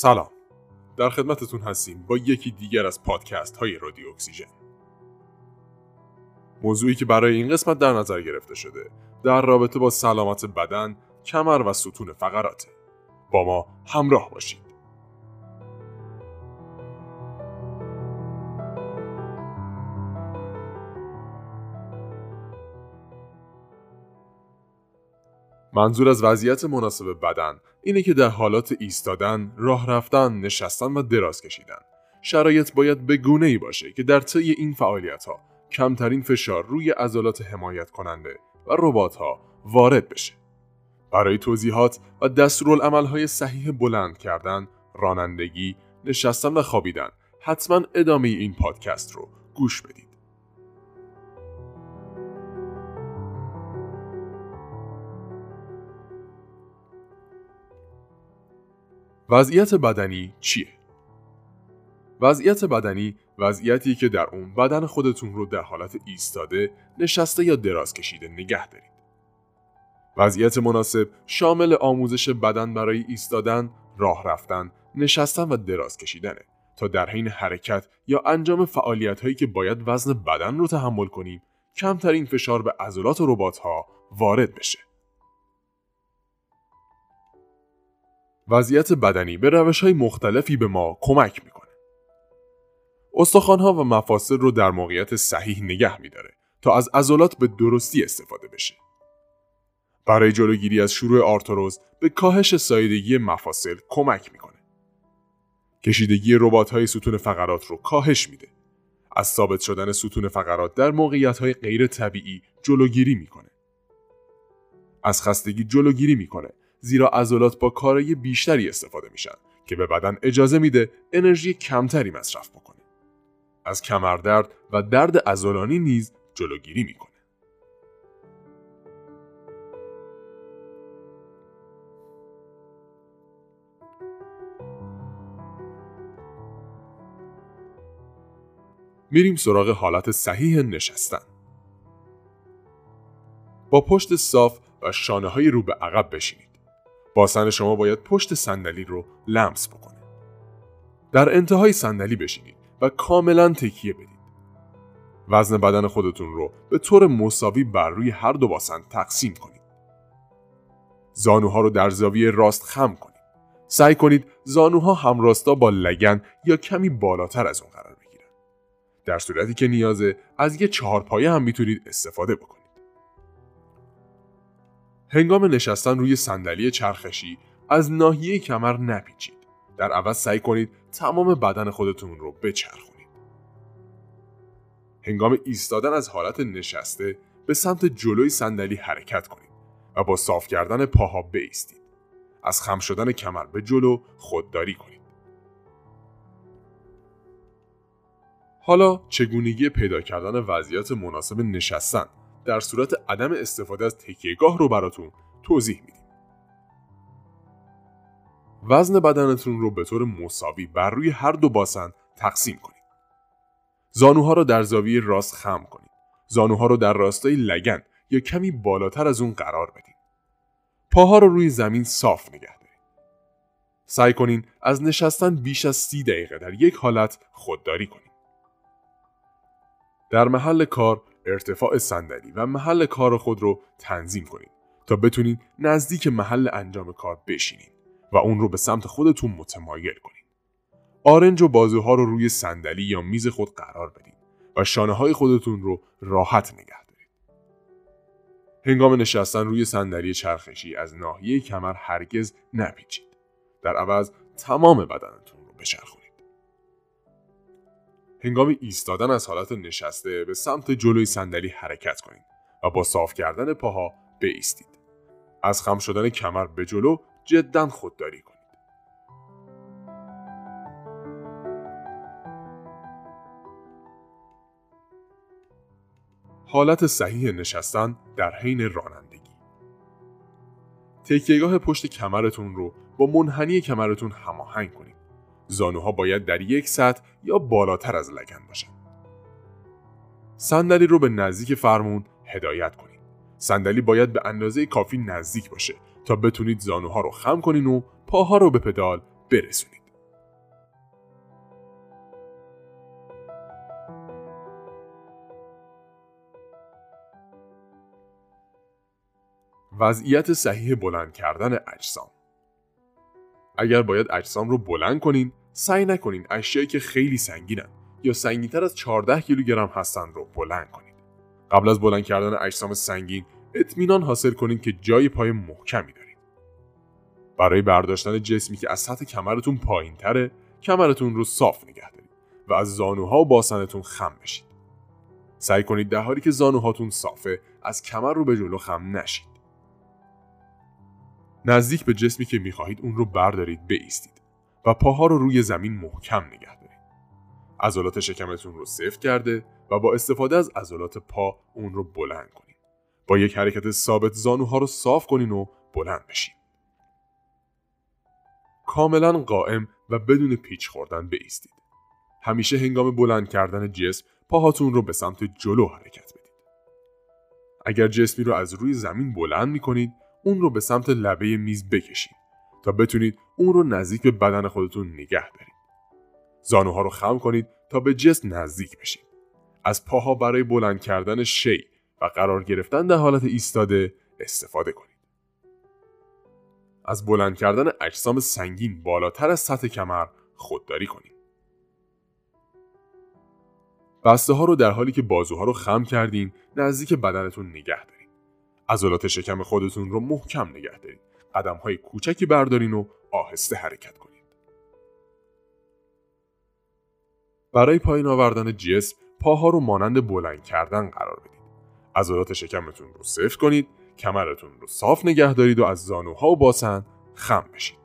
سلام. در خدمتتون هستیم با یکی دیگر از پادکست های رادیو اکسیژن. موضوعی که برای این قسمت در نظر گرفته شده در رابطه با سلامت بدن کمر و ستون فقراته. با ما همراه باشید. منظور از وضعیت مناسب بدن اینه که در حالات ایستادن، راه رفتن، نشستن و دراز کشیدن شرایط باید به گونه ای باشه که در طی این فعالیت ها کمترین فشار روی عضلات حمایت کننده و ربات ها وارد بشه. برای توضیحات و های صحیح بلند کردن، رانندگی، نشستن و خوابیدن حتما ادامه این پادکست رو گوش بدید. وضعیت بدنی چیه؟ وضعیت بدنی وضعیتی که در اون بدن خودتون رو در حالت ایستاده، نشسته یا دراز کشیده نگه دارید. وضعیت مناسب شامل آموزش بدن برای ایستادن، راه رفتن، نشستن و دراز کشیدنه تا در حین حرکت یا انجام فعالیت هایی که باید وزن بدن رو تحمل کنیم کمترین فشار به عضلات و ربات ها وارد بشه. وضعیت بدنی به روش های مختلفی به ما کمک می‌کنه. ها و مفاصل رو در موقعیت صحیح نگه میداره تا از عضلات به درستی استفاده بشه. برای جلوگیری از شروع آرتروز به کاهش سایدگی مفاصل کمک می‌کنه. کشیدگی ربات های ستون فقرات رو کاهش میده. از ثابت شدن ستون فقرات در موقعیت های غیر طبیعی جلوگیری می‌کنه. از خستگی جلوگیری می‌کنه زیرا عضلات با کارایی بیشتری استفاده میشن که به بدن اجازه میده انرژی کمتری مصرف بکنه. از کمردرد و درد عضلانی نیز جلوگیری می‌کنه. میریم سراغ حالت صحیح نشستن. با پشت صاف و شانه های رو به عقب بشینید. باسن شما باید پشت صندلی رو لمس بکنه. در انتهای صندلی بشینید و کاملا تکیه بدید. وزن بدن خودتون رو به طور مساوی بر روی هر دو باسن تقسیم کنید. زانوها رو در زاویه راست خم کنید. سعی کنید زانوها همراستا با لگن یا کمی بالاتر از اون قرار بگیرن. در صورتی که نیازه از یه چهارپایه هم می‌تونید استفاده بکنید. هنگام نشستن روی صندلی چرخشی از ناحیه کمر نپیچید. در عوض سعی کنید تمام بدن خودتون رو بچرخونید. هنگام ایستادن از حالت نشسته به سمت جلوی صندلی حرکت کنید و با صاف کردن پاها بیستید. از خم شدن کمر به جلو خودداری کنید. حالا چگونگی پیدا کردن وضعیت مناسب نشستن در صورت عدم استفاده از تکیهگاه رو براتون توضیح میدیم. وزن بدنتون رو به طور مساوی بر روی هر دو باسن تقسیم کنید. زانوها رو در زاویه راست خم کنید. زانوها رو در راستای لگن یا کمی بالاتر از اون قرار بدید. پاها رو روی زمین صاف نگه دارید. سعی کنین از نشستن بیش از سی دقیقه در یک حالت خودداری کنید. در محل کار ارتفاع صندلی و محل کار خود رو تنظیم کنید تا بتونید نزدیک محل انجام کار بشینید و اون رو به سمت خودتون متمایل کنید. آرنج و بازوها رو روی صندلی یا میز خود قرار بدید و شانه های خودتون رو راحت نگه دارید. هنگام نشستن روی صندلی چرخشی از ناحیه کمر هرگز نپیچید. در عوض تمام بدنتون رو بچرخونید. هنگام ایستادن از حالت نشسته به سمت جلوی صندلی حرکت کنید و با صاف کردن پاها بایستید. از خم شدن کمر به جلو جدا خودداری کنید. حالت صحیح نشستن در حین رانندگی تکیهگاه پشت کمرتون رو با منحنی کمرتون هماهنگ کنید زانوها باید در یک سطح یا بالاتر از لگن باشند. صندلی رو به نزدیک فرمون هدایت کنید. صندلی باید به اندازه کافی نزدیک باشه تا بتونید زانوها رو خم کنین و پاها رو به پدال برسونید. وضعیت صحیح بلند کردن اجسام اگر باید اجسام رو بلند کنین سعی نکنین اشیایی که خیلی سنگینن یا سنگینتر از 14 کیلوگرم هستن رو بلند کنید قبل از بلند کردن اجسام سنگین اطمینان حاصل کنید که جای پای محکمی دارید برای برداشتن جسمی که از سطح کمرتون پایین تره کمرتون رو صاف نگه دارید و از زانوها و باسنتون خم بشید سعی کنید در حالی که زانوهاتون صافه از کمر رو به جلو خم نشید نزدیک به جسمی که می‌خواهید اون رو بردارید بیستید و پاها رو روی زمین محکم نگه دارید. عضلات شکمتون رو سفت کرده و با استفاده از عضلات پا اون رو بلند کنید. با یک حرکت ثابت زانوها رو صاف کنین و بلند بشین. کاملا قائم و بدون پیچ خوردن بیستید. همیشه هنگام بلند کردن جسم پاهاتون رو به سمت جلو حرکت بدید. اگر جسمی رو از روی زمین بلند می کنید اون رو به سمت لبه میز بکشید تا بتونید اون رو نزدیک به بدن خودتون نگه دارید زانوها رو خم کنید تا به جسم نزدیک بشید از پاها برای بلند کردن شی و قرار گرفتن در حالت ایستاده استفاده کنید. از بلند کردن اجسام سنگین بالاتر از سطح کمر خودداری کنید. بسته ها رو در حالی که بازوها رو خم کردین نزدیک بدنتون نگه دارید. عضلات شکم خودتون رو محکم نگه دارید. قدم های کوچکی بردارین و آهسته حرکت کنید. برای پایین آوردن جسم پاها رو مانند بلند کردن قرار بدید. عضلات شکمتون رو سفت کنید، کمرتون رو صاف نگه دارید و از زانوها و باسن خم بشید.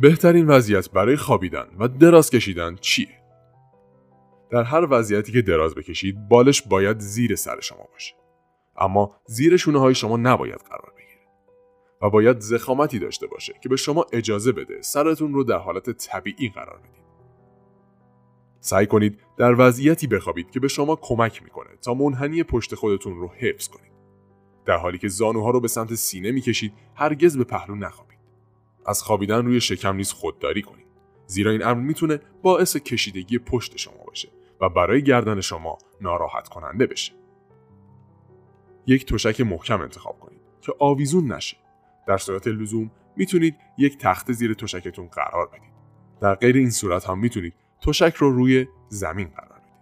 بهترین وضعیت برای خوابیدن و دراز کشیدن چیه؟ در هر وضعیتی که دراز بکشید بالش باید زیر سر شما باشه. اما زیر شونه های شما نباید قرار بگیره و باید زخامتی داشته باشه که به شما اجازه بده سرتون رو در حالت طبیعی قرار بدید. سعی کنید در وضعیتی بخوابید که به شما کمک می‌کنه تا منحنی پشت خودتون رو حفظ کنید. در حالی که زانوها رو به سمت سینه می‌کشید هرگز به پهلو نخوابید. از خوابیدن روی شکم نیز خودداری کنید. زیرا این امر می‌تونه باعث کشیدگی پشت شما باشه و برای گردن شما ناراحت کننده بشه. یک تشک محکم انتخاب کنید که آویزون نشه. در صورت لزوم می‌تونید یک تخته زیر تشکتون قرار بدید. در غیر این صورت هم می‌تونید تشک رو روی زمین قرار بدید.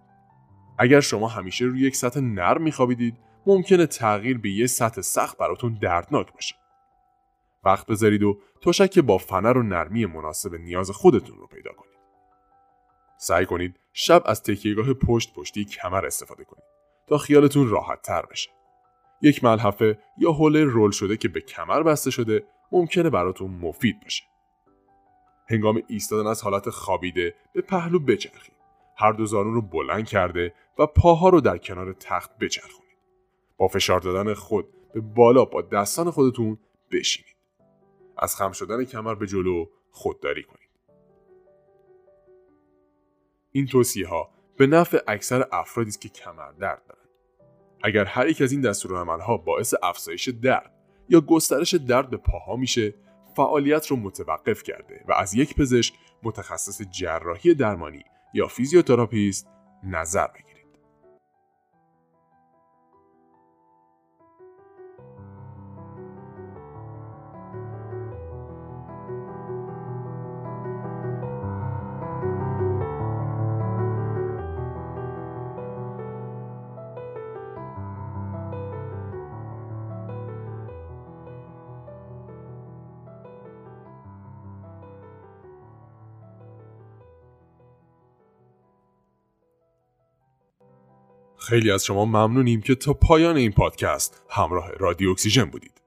اگر شما همیشه روی یک سطح نرم میخوابیدید ممکنه تغییر به یک سطح سخت براتون دردناک باشه. وقت بذارید و تشک با فنر و نرمی مناسب نیاز خودتون رو پیدا کنید. سعی کنید شب از تکیهگاه پشت پشتی کمر استفاده کنید تا خیالتون راحت تر بشه. یک ملحفه یا حوله رول شده که به کمر بسته شده ممکنه براتون مفید باشه. هنگام ایستادن از حالت خوابیده به پهلو بچرخید. هر دو زانو رو بلند کرده و پاها رو در کنار تخت بچرخونید. با فشار دادن خود به بالا با دستان خودتون بشینید. از خم شدن کمر به جلو خودداری کنید. این توصیه ها به نفع اکثر افرادی است که کمر درد دارند. اگر هر یک از این ها باعث افزایش درد یا گسترش درد به پاها میشه، فعالیت رو متوقف کرده و از یک پزشک متخصص جراحی درمانی یا فیزیوتراپیست نظر بگیرید. خیلی از شما ممنونیم که تا پایان این پادکست همراه رادیو اکسیژن بودید.